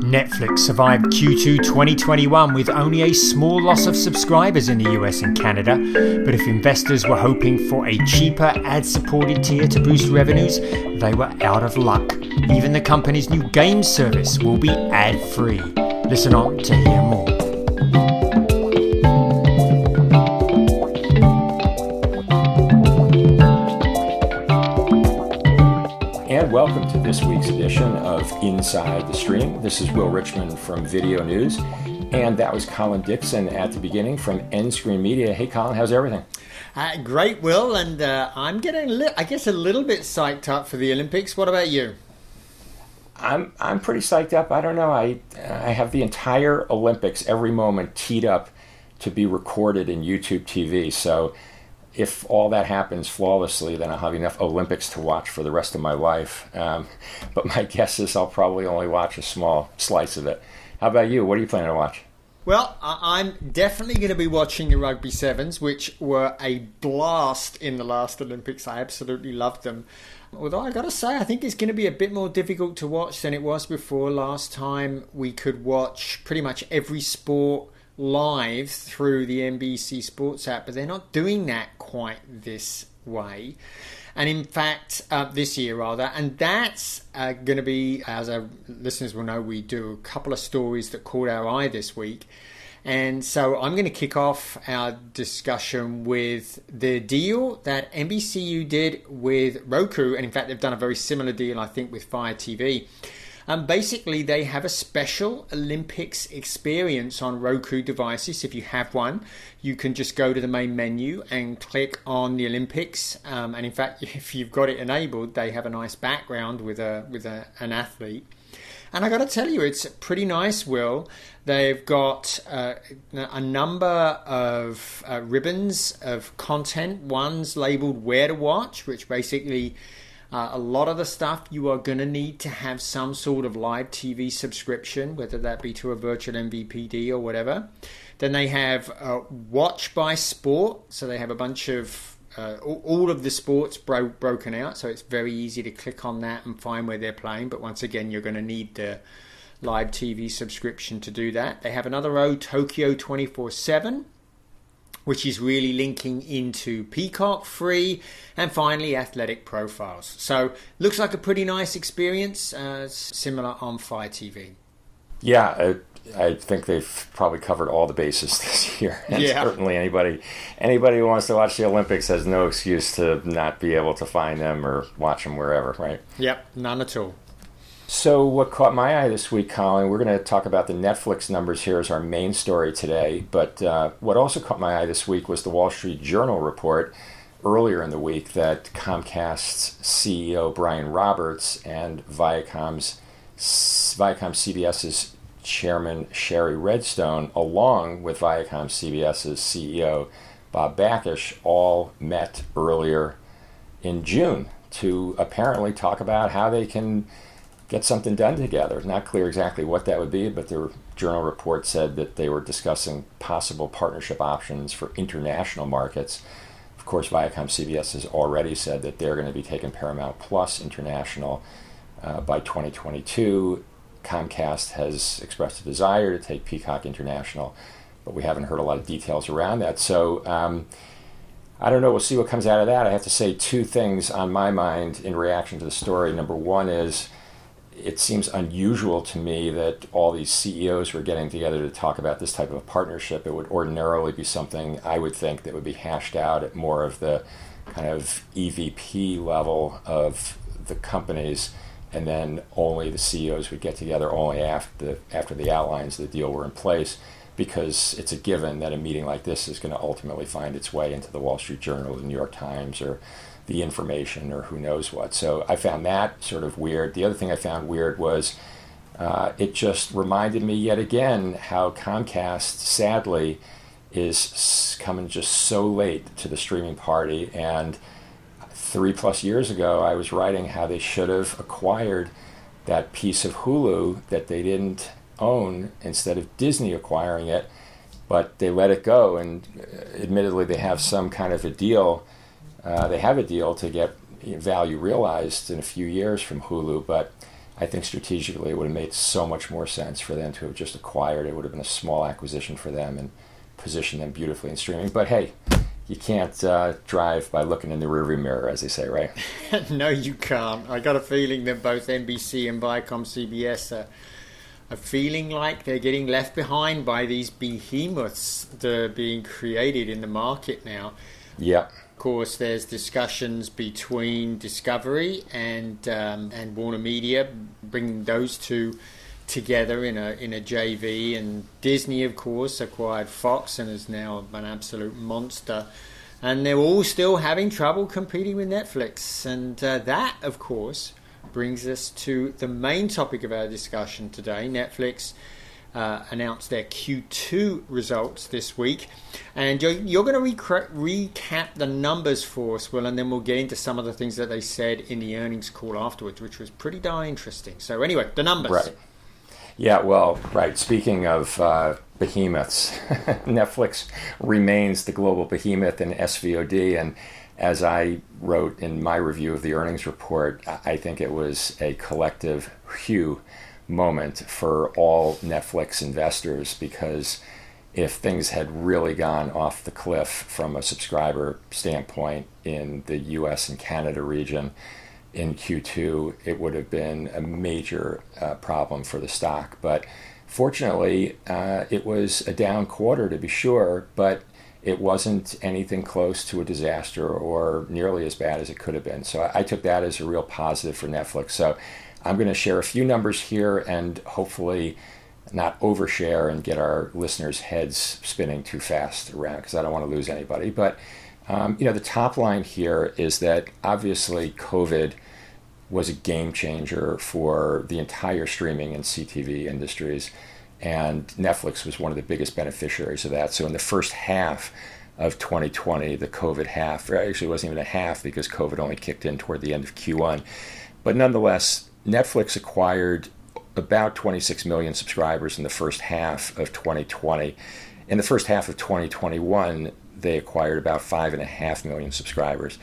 Netflix survived Q2 2021 with only a small loss of subscribers in the US and Canada, but if investors were hoping for a cheaper ad supported tier to boost revenues, they were out of luck. Even the company's new game service will be ad free. Listen on to hear more. This week's edition of Inside the Stream. This is Will Richmond from VideoNuze, and that was Colin Dixon at the beginning from nScreenMedia. Hey, Colin, how's everything? Uh, great, Will, and uh, I'm getting, li- I guess, a little bit psyched up for the Olympics. What about you? I'm I'm pretty psyched up. I don't know. I I have the entire Olympics every moment teed up to be recorded in YouTube TV. So if all that happens flawlessly, then I'll have enough Olympics to watch for the rest of my life. Um, but my guess is I'll probably only watch a small slice of it. How about you? What are you planning to watch? Well, I'm definitely going to be watching the Rugby Sevens, which were a blast in the last Olympics. I absolutely loved them. Although I got to say, I think it's going to be a bit more difficult to watch than it was before. Last time we could watch pretty much every sport live through the NBC Sports app, but they're not doing that quite this way. And in fact, uh, this year rather, and that's uh, going to be, as our listeners will know, we do a couple of stories that caught our eye this week. And so I'm going to kick off our discussion with the deal that NBCU did with Roku. And in fact, they've done a very similar deal, I think, with Fire TV. Um, basically, they have a special Olympics experience on Roku devices. If you have one, you can just go to the main menu and click on the Olympics. Um, and in fact, if you've got it enabled, they have a nice background with a with a, an athlete. And I got to tell you, it's pretty nice, Will. They've got uh, a number of uh, ribbons of content. One's labeled Where to Watch, which basically uh, a lot of the stuff you are going to need to have some sort of live TV subscription, whether that be to a virtual MVPD or whatever. Then they have uh, Watch by Sport, so they have a bunch of uh, all of the sports bro- broken out, so it's very easy to click on that and find where they're playing. But once again, you're going to need the live TV subscription to do that. They have another row, Tokyo 24 7 which is really linking into Peacock free, and finally athletic profiles. So looks like a pretty nice experience, uh, similar on Fire TV. Yeah, I, I, think they've probably covered all the bases this year. And yeah. certainly anybody anybody who wants to watch the Olympics has no excuse to not be able to find them or watch them wherever, right? Yep, none at all. So, what caught my eye this week, Colin, we're going to talk about the Netflix numbers here as our main story today. But uh, what also caught my eye this week was the Wall Street Journal report earlier in the week that Comcast's CEO Brian Roberts and Viacom's Viacom CBS's chairman Shari Redstone, along with Viacom CBS's CEO Bob Bakish, all met earlier in June to apparently talk about how they can get something done together. It's not clear exactly what that would be, but the journal report said that they were discussing possible partnership options for international markets. Of course, Viacom CBS has already said that they're going to be taking Paramount Plus international uh, by 2022. Comcast has expressed a desire to take Peacock international, but we haven't heard a lot of details around that. So, um, I don't know. We'll see what comes out of that. I have to say two things on my mind in reaction to the story. Number one is it seems unusual to me that all these CEOs were getting together to talk about this type of a partnership. It would ordinarily be something I would think that would be hashed out at more of the kind of EVP level of the companies, and then only the CEOs would get together only after the, after the outlines of the deal were in place, because it's a given that a meeting like this is going to ultimately find its way into the Wall Street Journal, the New York Times, or the information or who knows what. So I found that sort of weird. The other thing I found weird was uh, it just reminded me yet again how Comcast, sadly, is coming just so late to the streaming party. And three plus years ago, I was writing how they should have acquired that piece of Hulu that they didn't own instead of Disney acquiring it. But they let it go, and uh, admittedly, they have some kind of a deal uh, they have a deal to get value realized in a few years from Hulu, but I think strategically it would have made so much more sense for them to have just acquired. It would have been a small acquisition for them and positioned them beautifully in streaming. But hey, you can't uh, drive by looking in the rearview mirror, as they say, right? no, you can't. I got a feeling that both NBC and Viacom CBS are, are feeling like they're getting left behind by these behemoths that are being created in the market now. Yeah course, there's discussions between Discovery and um, and Warner Media, bringing those two together in a in a JV. And Disney, of course, acquired Fox and is now an absolute monster. And they're all still having trouble competing with Netflix. And uh, that, of course, brings us to the main topic of our discussion today Netflix uh, announced their Q2 results this week. And you're, you're going to rec- recap the numbers for us, Will, and then we'll get into some of the things that they said in the earnings call afterwards, which was pretty darn interesting. So, anyway, the numbers. Right. Yeah, well, right. Speaking of uh, behemoths, Netflix remains the global behemoth in SVOD. And as I wrote in my review of the earnings report, I think it was a collective hue moment for all Netflix investors because if things had really gone off the cliff from a subscriber standpoint in the US and Canada region in Q2, it would have been a major uh, problem for the stock. But fortunately, uh, it was a down quarter to be sure, but it wasn't anything close to a disaster or nearly as bad as it could have been. So I, I took that as a real positive for Netflix. So I'm going to share a few numbers here and hopefully not overshare and get our listeners' heads spinning too fast around because I don't want to lose anybody. But um, you know, the top line here is that obviously COVID was a game changer for the entire streaming and CTV industries, and Netflix was one of the biggest beneficiaries of that. So in the first half of 2020, the COVID half, or actually wasn't even a half because COVID only kicked in toward the end of Q1, but nonetheless, Netflix acquired about 26 million subscribers in the first half of 2020. In the first half of 2021, they acquired about 5.5 million subscribers.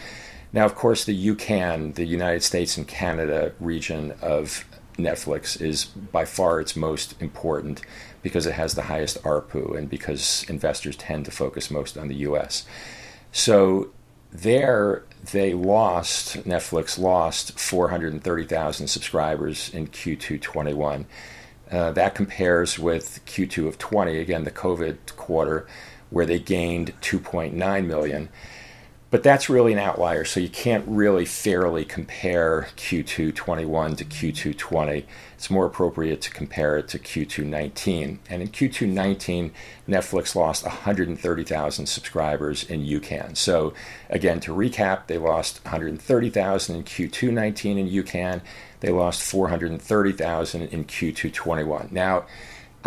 Now, of course, the UCAN, the United States and Canada region of Netflix, is by far its most important because it has the highest ARPU and because investors tend to focus most on the US. So, there they lost, Netflix lost 430,000 subscribers in Q2 21. Uh, that compares with Q2 of 20, again, the COVID quarter, where they gained 2.9 million. But that's really an outlier, so you can't really fairly compare Q2 21 to Q2 20. It's more appropriate to compare it to Q2 19. And in Q2 19, Netflix lost 130,000 subscribers in UCAN. So, again, to recap, they lost 130,000 in Q2 19 in UCAN. They lost 430,000 in Q2 21. Now,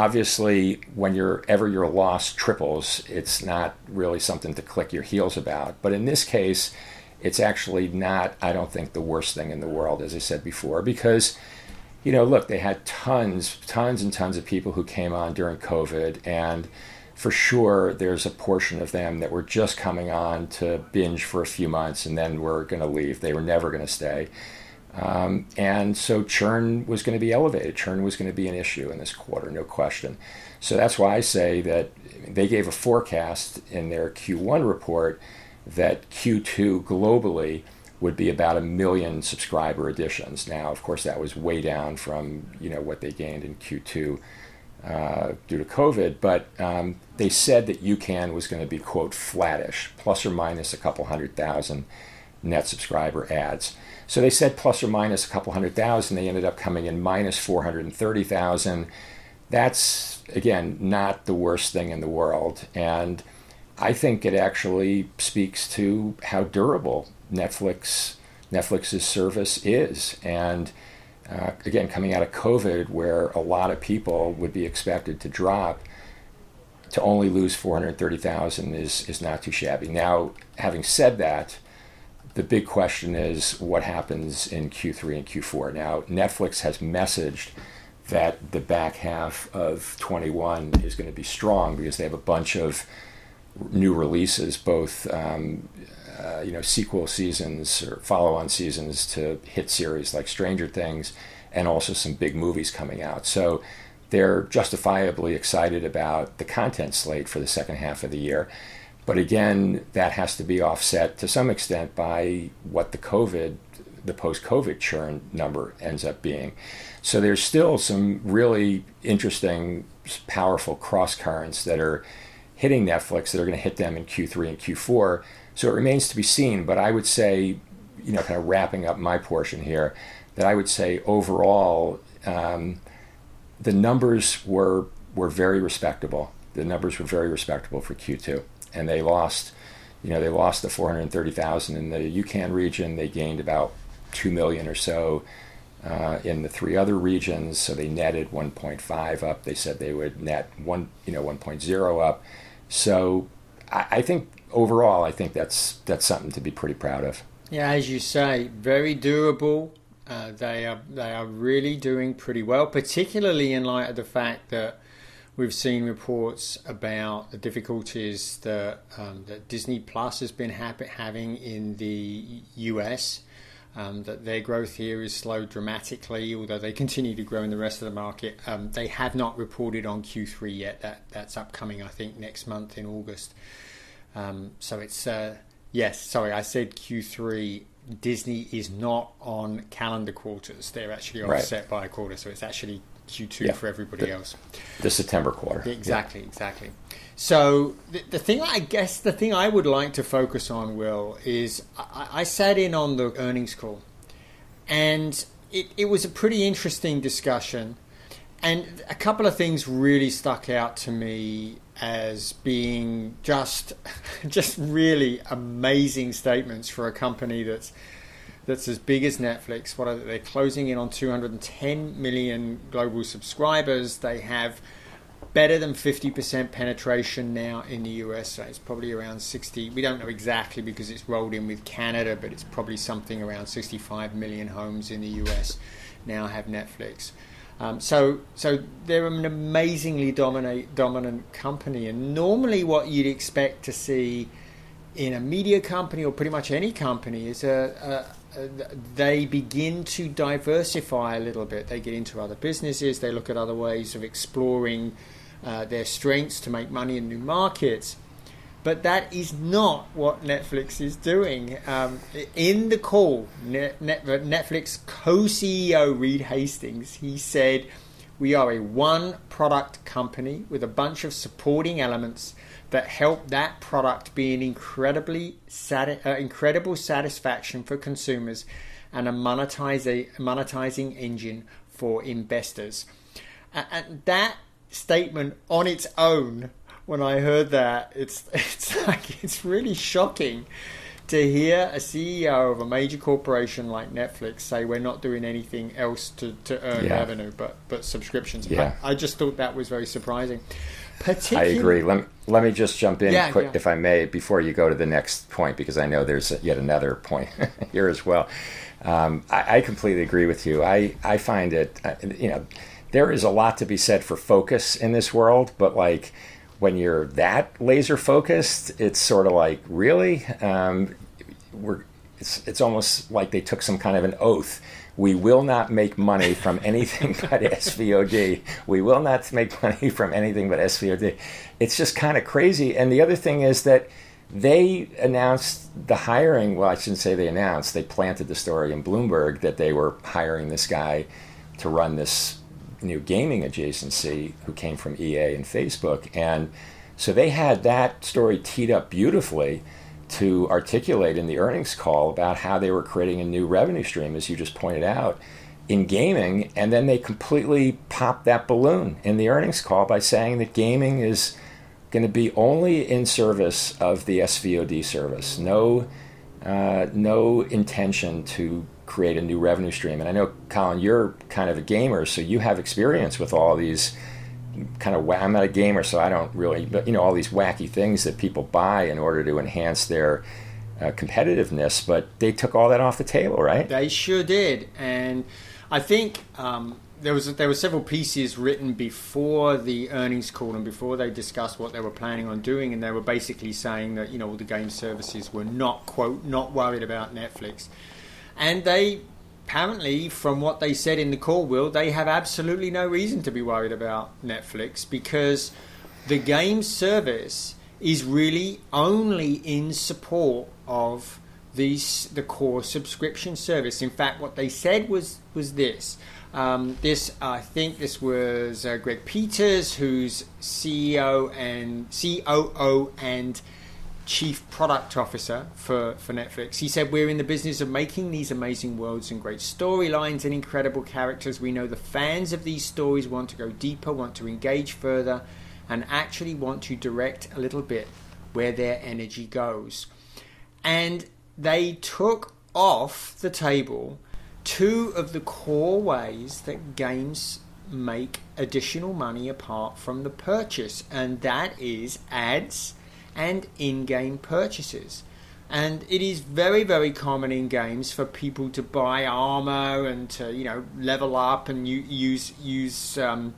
obviously when your ever your loss triples it's not really something to click your heels about. But in this case it's actually not i don't think the worst thing in the world as i said before because you know look they had tons tons and tons of people who came on during covid and for sure there's a portion of them that were just coming on to binge for a few months and then were going to leave. They were never going to stay um, and so churn was going to be elevated. Churn was going to be an issue in this quarter, no question. So that's why I say that they gave a forecast in their Q1 report that Q2 globally would be about a million subscriber additions. Now, of course, that was way down from you know what they gained in Q2 uh, due to COVID, but um, they said that UCAN was going to be quote flattish, plus or minus a couple hundred thousand net subscriber adds. So they said plus or minus a couple hundred thousand. They ended up coming in minus 430,000. That's, again, not the worst thing in the world. And I think it actually speaks to how durable Netflix Netflix's service is. And uh, again, coming out of COVID, where a lot of people would be expected to drop, to only lose 430,000 is, is not too shabby. Now, having said that, the big question is what happens in Q3 and Q4. Now, Netflix has messaged that the back half of 21 is going to be strong because they have a bunch of new releases, both um, uh, you know sequel seasons or follow-on seasons to hit series like Stranger Things, and also some big movies coming out. So they're justifiably excited about the content slate for the second half of the year. But again, that has to be offset to some extent by what the COVID, the post COVID churn number ends up being. So there's still some really interesting, powerful cross currents that are hitting Netflix that are going to hit them in Q3 and Q4. So it remains to be seen. But I would say, you know, kind of wrapping up my portion here, that I would say overall, um, the numbers were were very respectable. The numbers were very respectable for Q2, and they lost, you know, they lost the 430,000 in the UCAN region. They gained about two million or so uh, in the three other regions. So they netted 1.5 up. They said they would net one, you know, 1.0 up. So I, I think overall, I think that's that's something to be pretty proud of. Yeah, as you say, very durable. Uh, they are they are really doing pretty well, particularly in light of the fact that we've seen reports about the difficulties that um, that Disney Plus has been ha- having in the US. Um, that their growth here is slowed dramatically, although they continue to grow in the rest of the market. Um, they have not reported on Q3 yet. That that's upcoming, I think, next month in August. Um, so it's uh, yes. Sorry, I said Q3 Disney is not on calendar quarters. They're actually offset right. by a quarter, so it's actually Q2 yeah. for everybody the, else. The September quarter. Exactly, yeah. exactly. So the, the, thing I guess the thing I would like to focus on, Will, is I, I sat in on the earnings call, and it, it was a pretty interesting discussion, and a couple of things really stuck out to me as being just just really amazing statements for a company that's that's as big as Netflix. What are they? They're closing in on 210 million global subscribers. They have better than 50% penetration now in the US. It's probably around 60. We don't know exactly because it's rolled in with Canada, but it's probably something around 65 million homes in the US now have Netflix. Um, so, so they're an amazingly dominate, dominant company, and normally what you'd expect to see in a media company or pretty much any company is a, they begin to diversify a little bit. They get into other businesses. They look at other ways of exploring uh, their strengths to make money in new markets. But that is not what Netflix is doing. Um, in the call, Net, Net, Netflix co CEO Reed Hastings, he said, We are a one product company with a bunch of supporting elements that help that product be an incredibly sati- uh, incredible satisfaction for consumers and a, monetize- monetizing engine for investors. And that statement on its own when I heard that, it's it's like it's really shocking to hear a CEO of a major corporation like Netflix say we're not doing anything else to, to earn yeah. revenue but but subscriptions. Yeah. I, I, just thought that was very surprising. I agree. Let me, let me just jump in yeah, quick, yeah. if I may, before you go to the next point, because I know there's yet another point here as well. Um, I, I, completely agree with you. I, I find it, uh, you know, there is a lot to be said for focus in this world, but like when you're that laser focused, it's sort of like really. Um, we're it's it's almost like they took some kind of an oath. We will not make money from anything but SVOD. We will not make money from anything but SVOD. It's just kind of crazy. And the other thing is that they announced the hiring. Well, I shouldn't say they announced. They planted the story in Bloomberg that they were hiring this guy to run this new gaming adjacency who came from EA and Facebook. And so they had that story teed up beautifully to articulate in the earnings call about how they were creating a new revenue stream, as you just pointed out, in gaming. And then they completely popped that balloon in the earnings call by saying that gaming is going to be only in service of the SVOD service. No, uh, no intention to create a new revenue stream. And I know, Colin, you're kind of a gamer, so you have experience with all these kind of. I'm not a gamer, so I don't really, but you know, all these wacky things that people buy in order to enhance their uh, competitiveness. But they took all that off the table, right? They sure did, and I think. Um, there was there were several pieces written before the earnings call and before they discussed what they were planning on doing, and they were basically saying that you know all the game services were not quote not worried about Netflix and they apparently, from what they said in the call, Will, they have absolutely no reason to be worried about Netflix because the game service is really only in support of these the core subscription service. In fact, what they said was was this. Um, this I think this was uh, Greg Peters, who's CEO and COO and chief product officer for, for Netflix. He said, We're in the business of making these amazing worlds and great storylines and incredible characters. We know the fans of these stories want to go deeper, want to engage further, and actually want to direct a little bit where their energy goes. And they took off the table two of the core ways that games make additional money apart from the purchase, and that is ads and in game purchases. And it is very, very common in games for people to buy armor and to, you know, level up and use use um,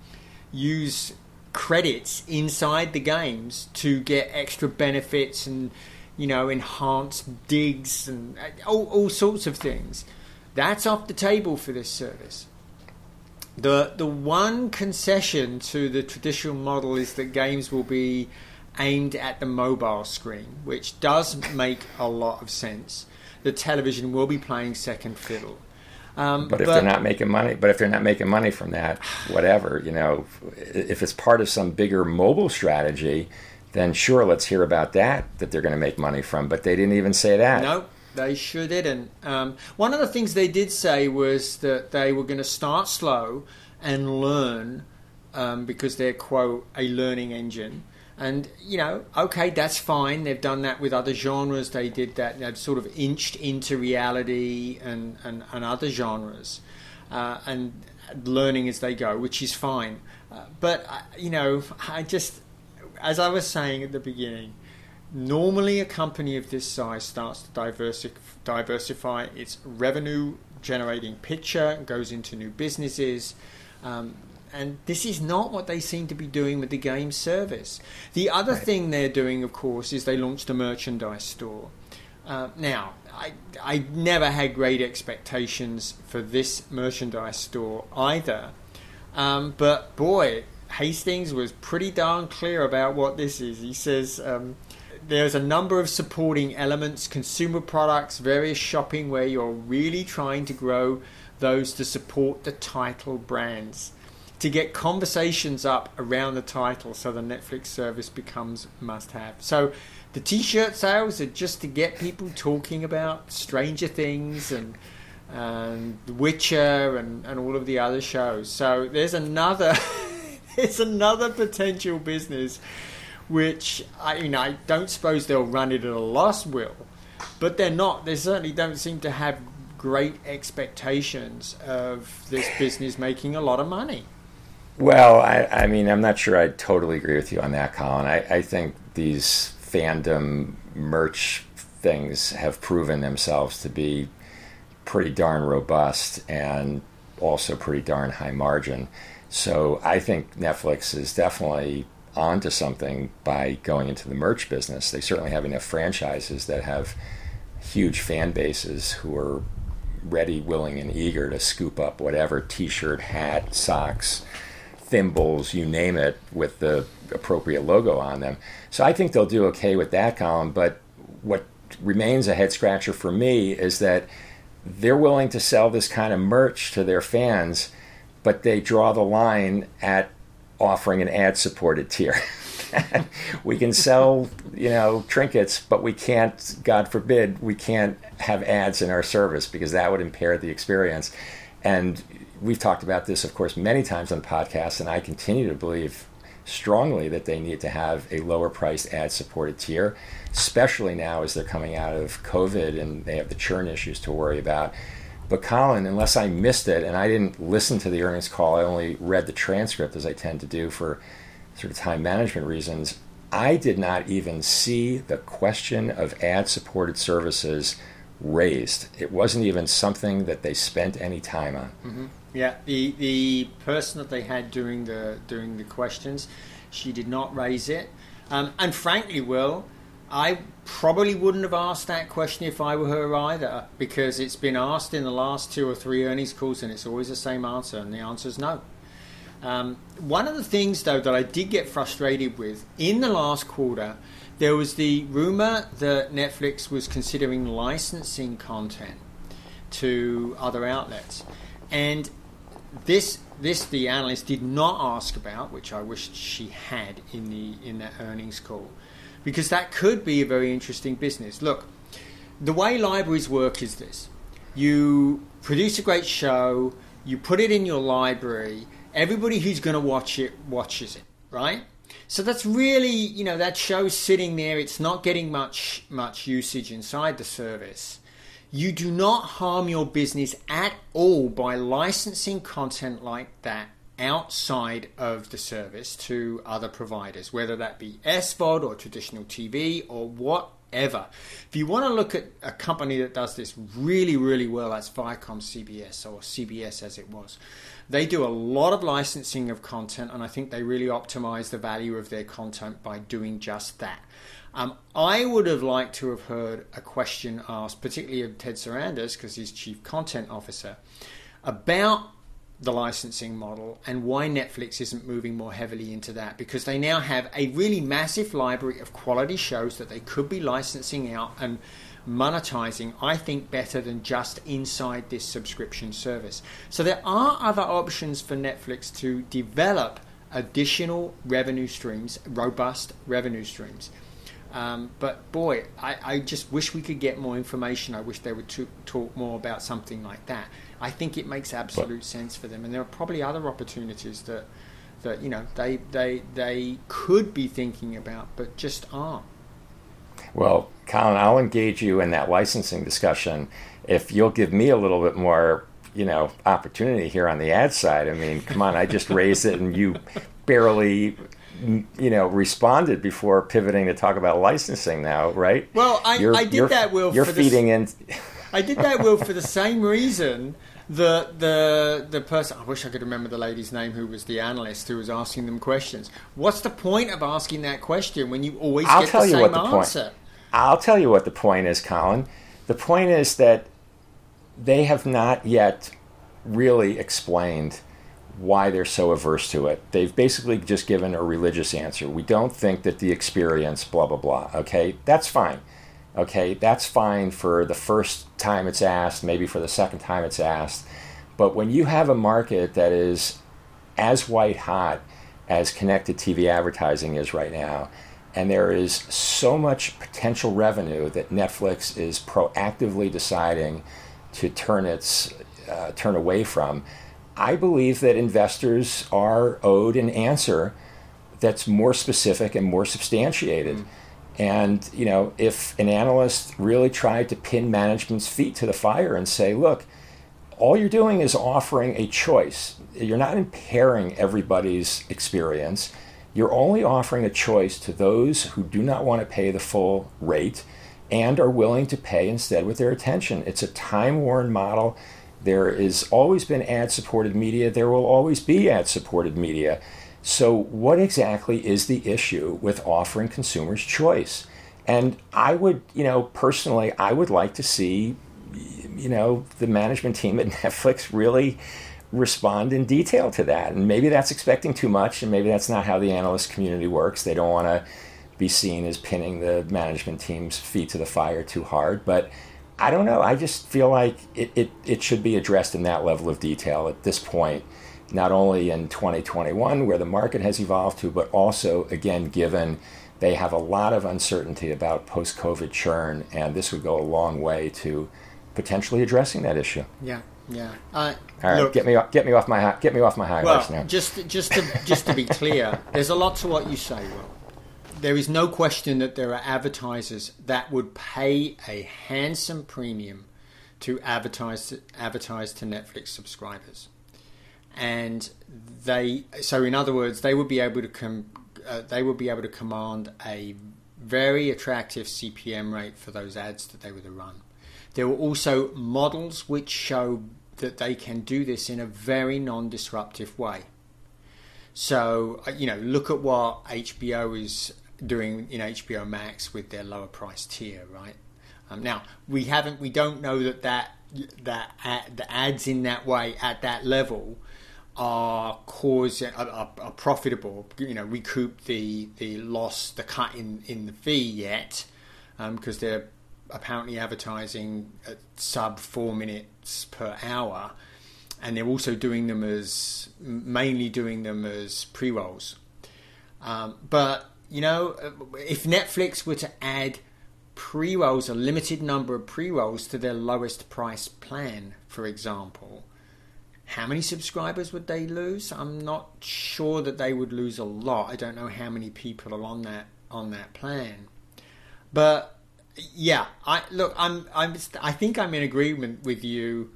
use credits inside the games to get extra benefits and, you know, enhanced digs and uh, all, all sorts of things. That's off the table for this service. The the one concession to the traditional model is that games will be aimed at the mobile screen, which does make a lot of sense. The television will be playing second fiddle. Um, but if but, they're not making money, but if they're not making money from that, whatever, you know, if it's part of some bigger mobile strategy, then sure, let's hear about that that they're going to make money from. But they didn't even say that. No, they sure didn't. Um, one of the things they did say was that they were going to start slow and learn um, because they're quote a learning engine and, you know, okay, that's fine. They've done that with other genres. They did that. They've sort of inched into reality and, and, and other genres uh, and learning as they go, which is fine. Uh, but, uh, you know, I just, as I was saying at the beginning, normally a company of this size starts to diversify, diversify its revenue generating picture, goes into new businesses. Um, and this is not what they seem to be doing with the game service. The other right. thing they're doing, of course, is they launched a merchandise store. Uh, now, I, I never had great expectations for this merchandise store either. Um, but boy, Hastings was pretty darn clear about what this is. He says um, there's a number of supporting elements, consumer products, various shopping where you're really trying to grow those to support the title brands to get conversations up around the title so the Netflix service becomes must have. So the t-shirt sales are just to get people talking about Stranger Things and and The Witcher and, and all of the other shows. So there's another there's another potential business which I you know I don't suppose they'll run it at a loss will. But they're not they certainly don't seem to have great expectations of this business making a lot of money. Well, I, I mean, I'm not sure I totally agree with you on that, Colin. I, I think these fandom merch things have proven themselves to be pretty darn robust and also pretty darn high margin. So I think Netflix is definitely onto something by going into the merch business. They certainly have enough franchises that have huge fan bases who are ready, willing, and eager to scoop up whatever t shirt, hat, socks, thimbles, you name it, with the appropriate logo on them. So I think they'll do okay with that Colin. But what remains a head scratcher for me is that they're willing to sell this kind of merch to their fans, but they draw the line at offering an ad supported tier. we can sell, you know, trinkets, but we can't, God forbid, we can't have ads in our service because that would impair the experience. And we've talked about this, of course, many times on podcasts, and I continue to believe strongly that they need to have a lower priced ad supported tier, especially now as they're coming out of COVID and they have the churn issues to worry about. But Colin, unless I missed it and I didn't listen to the earnings call, I only read the transcript as I tend to do for sort of time management reasons. I did not even see the question of ad supported services raised. It wasn't even something that they spent any time on. Mm-hmm. Yeah, the the person that they had doing the doing the questions, she did not raise it. Um, and frankly, Will, I probably wouldn't have asked that question if I were her either, because it's been asked in the last two or three earnings calls, and it's always the same answer, and the answer is no. Um, one of the things, though, that I did get frustrated with in the last quarter, there was the rumor that Netflix was considering licensing content to other outlets, and this this the analyst did not ask about, which I wished she had in the in that earnings call, because that could be a very interesting business. Look, the way libraries work is this: you produce a great show, you put it in your library, everybody who's going to watch it watches it, right? So that's really, you know, that show's sitting there. It's not getting much much usage inside the service. You do not harm your business at all by licensing content like that outside of the service to other providers, whether that be SVOD or traditional TV or whatever. If you want to look at a company that does this really, really well, that's Viacom CBS or CBS as it was. They do a lot of licensing of content, and I think they really optimize the value of their content by doing just that. Um, I would have liked to have heard a question asked, particularly of Ted Sarandos, because he's chief content officer, about the licensing model and why Netflix isn't moving more heavily into that because they now have a really massive library of quality shows that they could be licensing out and monetizing, I think, better than just inside this subscription service. So there are other options for Netflix to develop additional revenue streams, robust revenue streams. Um, but boy, I, I, just wish we could get more information. I wish they would talk more about something like that. I think it makes absolute but, sense for them, and there are probably other opportunities that that you know they they they could be thinking about, but just aren't. Well, Colin, I'll engage you in that licensing discussion if you'll give me a little bit more, you know, opportunity here on the ad side. I mean, come on, I just raised it, and you barely you know responded before pivoting to talk about licensing now, right? Well, I, you're, I did that, Will. You're feeding in. I did that, Will, for the same reason. The the the person I wish I could remember the lady's name who was the analyst who was asking them questions. What's the point of asking that question when you always I'll get tell the you same what the answer? Point, I'll tell you what the point is, Colin. The point is that they have not yet really explained why they're so averse to it. They've basically just given a religious answer. We don't think that the experience, blah, blah, blah. Okay, that's fine. Okay, that's fine for the first time it's asked, maybe for the second time it's asked. But when you have a market that is as white hot as connected TV advertising is right now, and there is so much potential revenue that Netflix is proactively deciding to turn its uh, turn away from, I believe that investors are owed an answer that's more specific and more substantiated. Mm. And you know, if an analyst really tried to pin management's feet to the fire and say, "Look, all you're doing is offering a choice. You're not impairing everybody's experience. You're only offering a choice to those who do not want to pay the full rate and are willing to pay instead with their attention. It's a time-worn model there has always been ad supported media. There will always be ad supported media. So, what exactly is the issue with offering consumers choice? And I would, you know, personally, I would like to see, you know, the management team at Netflix really respond in detail to that. And maybe that's expecting too much, and maybe that's not how the analyst community works. They don't want to be seen as pinning the management team's feet to the fire too hard. But I don't know. I just feel like it, it, it should be addressed in that level of detail at this point, not only in 2021, where the market has evolved to, but also, again, given they have a lot of uncertainty about post COVID churn, and this would go a long way to potentially addressing that issue. Yeah. Yeah. Uh, All right, look, get me off, get me off my get me off my high well, horse now. Just just to just to be clear, there's a lot to what you say, Will there is no question that there are advertisers that would pay a handsome premium to advertise advertise to Netflix subscribers, and they so in other words they would be able to com, uh, they would be able to command a very attractive CPM rate for those ads that they were to run. There were also models which show that they can do this in a very non-disruptive way. So, uh, you know, look at what HBO is doing in HBO Max with their lower price tier, right? Um, now we haven't, we don't know that that that ad, the ads in that way at that level are causing are, are, profitable. You know, recoup the the loss, the cut in in the fee yet, because um, they're apparently advertising at sub four minutes per hour, and they're also doing them as mainly doing them as pre rolls. Um, but you know, if Netflix were to add pre rolls, a limited number of pre rolls to their lowest price plan, for example, how many subscribers would they lose? I'm not sure that they would lose a lot. I don't know how many people are on that on that plan, but yeah, I look. I'm. I'm. I think I'm in agreement with you,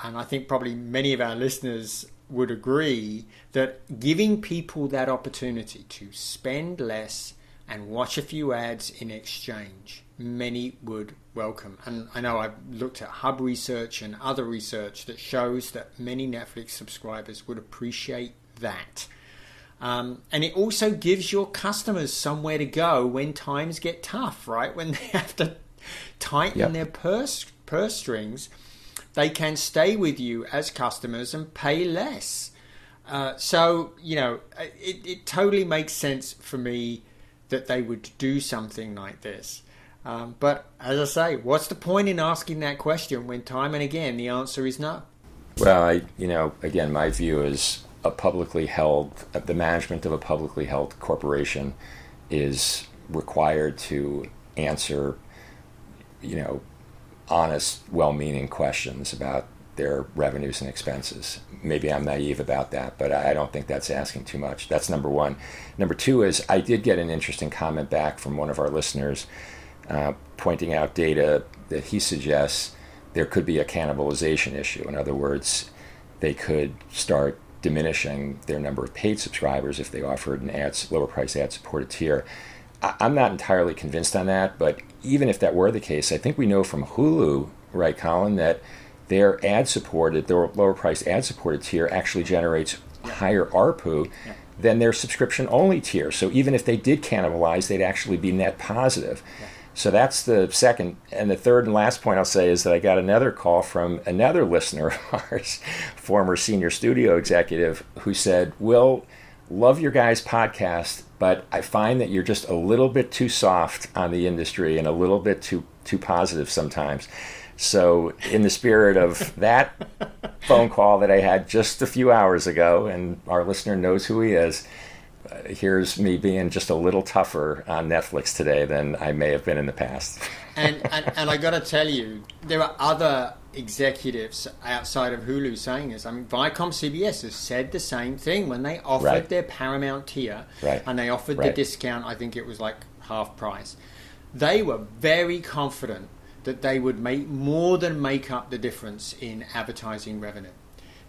and I think probably many of our listeners would agree that giving people that opportunity to spend less and watch a few ads in exchange, many would welcome. And I know I've looked at Hub research and other research that shows that many Netflix subscribers would appreciate that. Um, and it also gives your customers somewhere to go when times get tough, right? When they have to tighten yep. their purse, purse strings, they can stay with you as customers and pay less. Uh, so, you know, it, it totally makes sense for me that they would do something like this. Um, but as I say, what's the point in asking that question when time and again the answer is no? Well, I, you know, again, my view is a publicly held, the management of a publicly held corporation is required to answer, you know, honest, well meaning questions about their revenues and expenses. Maybe I'm naive about that, but I don't think that's asking too much. That's number one. Number two is I did get an interesting comment back from one of our listeners uh, pointing out data that he suggests there could be a cannibalization issue. In other words, they could start diminishing their number of paid subscribers if they offered an ads, lower price ad supported tier. I, I'm not entirely convinced on that, but even if that were the case, I think we know from Hulu, right, Colin, that their ad supported, their lower price ad supported tier actually generates yeah. higher ARPU yeah. than their subscription only tier. So even if they did cannibalize, they'd actually be net positive. Yeah. So that's the second. And the third and last point I'll say is that I got another call from another listener of ours, former senior studio executive, who said, Will, love your guys' podcast, but I find that you're just a little bit too soft on the industry and a little bit too too positive sometimes. So, in the spirit of that phone call that I had just a few hours ago, and our listener knows who he is, uh, here's me being just a little tougher on Netflix today than I may have been in the past. and, and, and I got to tell you, there are other executives outside of Hulu saying this. I mean, Viacom CBS has said the same thing when they offered right. their Paramount tier right. and they offered right. the discount. I think it was like half price. They were very confident that they would make more than make up the difference in advertising revenue.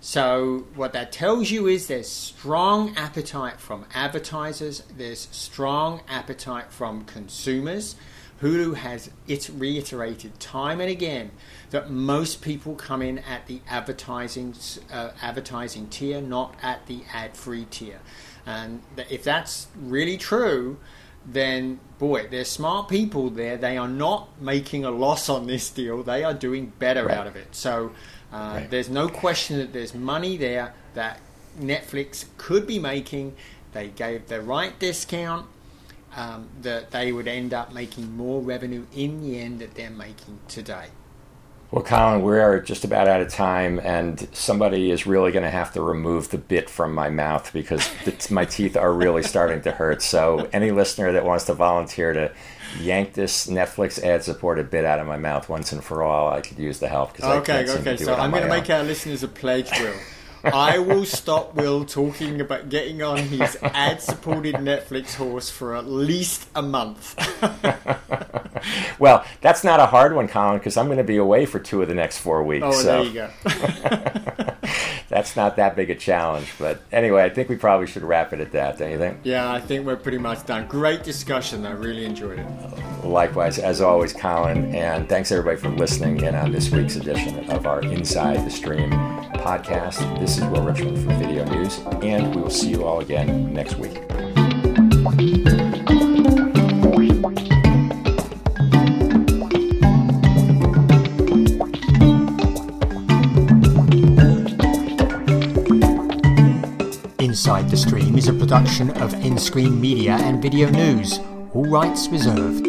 So, what that tells you is there's strong appetite from advertisers, there's strong appetite from consumers. Hulu has it reiterated time and again that most people come in at the advertising uh, advertising tier, not at the ad-free tier. And if that's really true, then boy, there's smart people there. They are not making a loss on this deal. They are doing better right. out of it. So uh, right. There's no question that there's money there that Netflix could be making. They gave the right discount. Um, that they would end up making more revenue in the end that they're making today. Well, Colin, we're just about out of time, and somebody is really going to have to remove the bit from my mouth because my teeth are really starting to hurt. So, any listener that wants to volunteer to yank this Netflix ad supported bit out of my mouth once and for all, I could use the help. Okay, okay. So, I'm going to make our listeners a pledge, Will. I will stop Will talking about getting on his ad supported Netflix horse for at least a month. well, that's not a hard one, Colin, because I'm going to be away for two of the next four weeks. Oh, so. there you go. that's not that big a challenge. But anyway, I think we probably should wrap it at that, don't you think? Yeah, I think we're pretty much done. Great discussion, I really enjoyed it. Likewise, as always, Colin, and thanks everybody for listening in on this week's edition of our Inside the Stream podcast. This is Will Richmond for VideoNuze, and we will see you all again next week. Inside the Stream is a production of nScreenMedia and VideoNuze, all rights reserved.